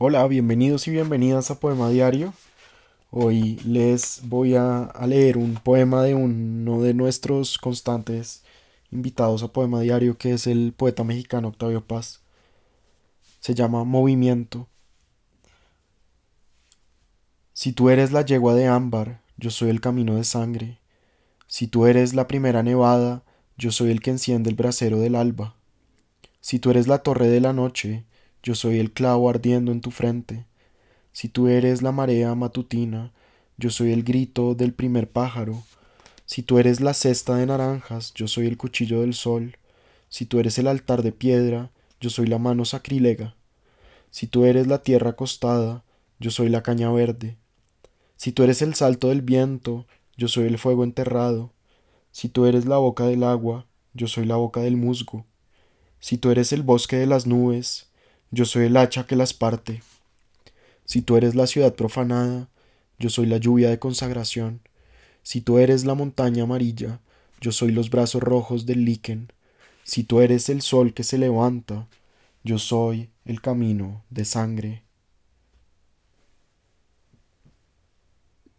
Hola, bienvenidos y bienvenidas a Poema Diario. Hoy les voy a, leer un poema de uno de nuestros constantes invitados a Poema Diario, que es el poeta mexicano Octavio Paz. Se llama Movimiento. Si tú eres la yegua de ámbar, yo soy el camino de sangre. Si tú eres la primera nevada, yo soy el que enciende el brasero del alba. Si tú eres la torre de la noche, yo soy el clavo ardiendo en tu frente. Si tú eres la marea matutina, yo soy el grito del primer pájaro. Si tú eres la cesta de naranjas, yo soy el cuchillo del sol. Si tú eres el altar de piedra, yo soy la mano sacrílega. Si tú eres la tierra acostada, yo soy la caña verde. Si tú eres el salto del viento, yo soy el fuego enterrado. Si tú eres la boca del agua, yo soy la boca del musgo. Si tú eres el bosque de las nubes, yo soy el hacha que las parte. Si tú eres la ciudad profanada, yo soy la lluvia de consagración. Si tú eres la montaña amarilla, yo soy los brazos rojos del líquen. Si tú eres el sol que se levanta, yo soy el camino de sangre.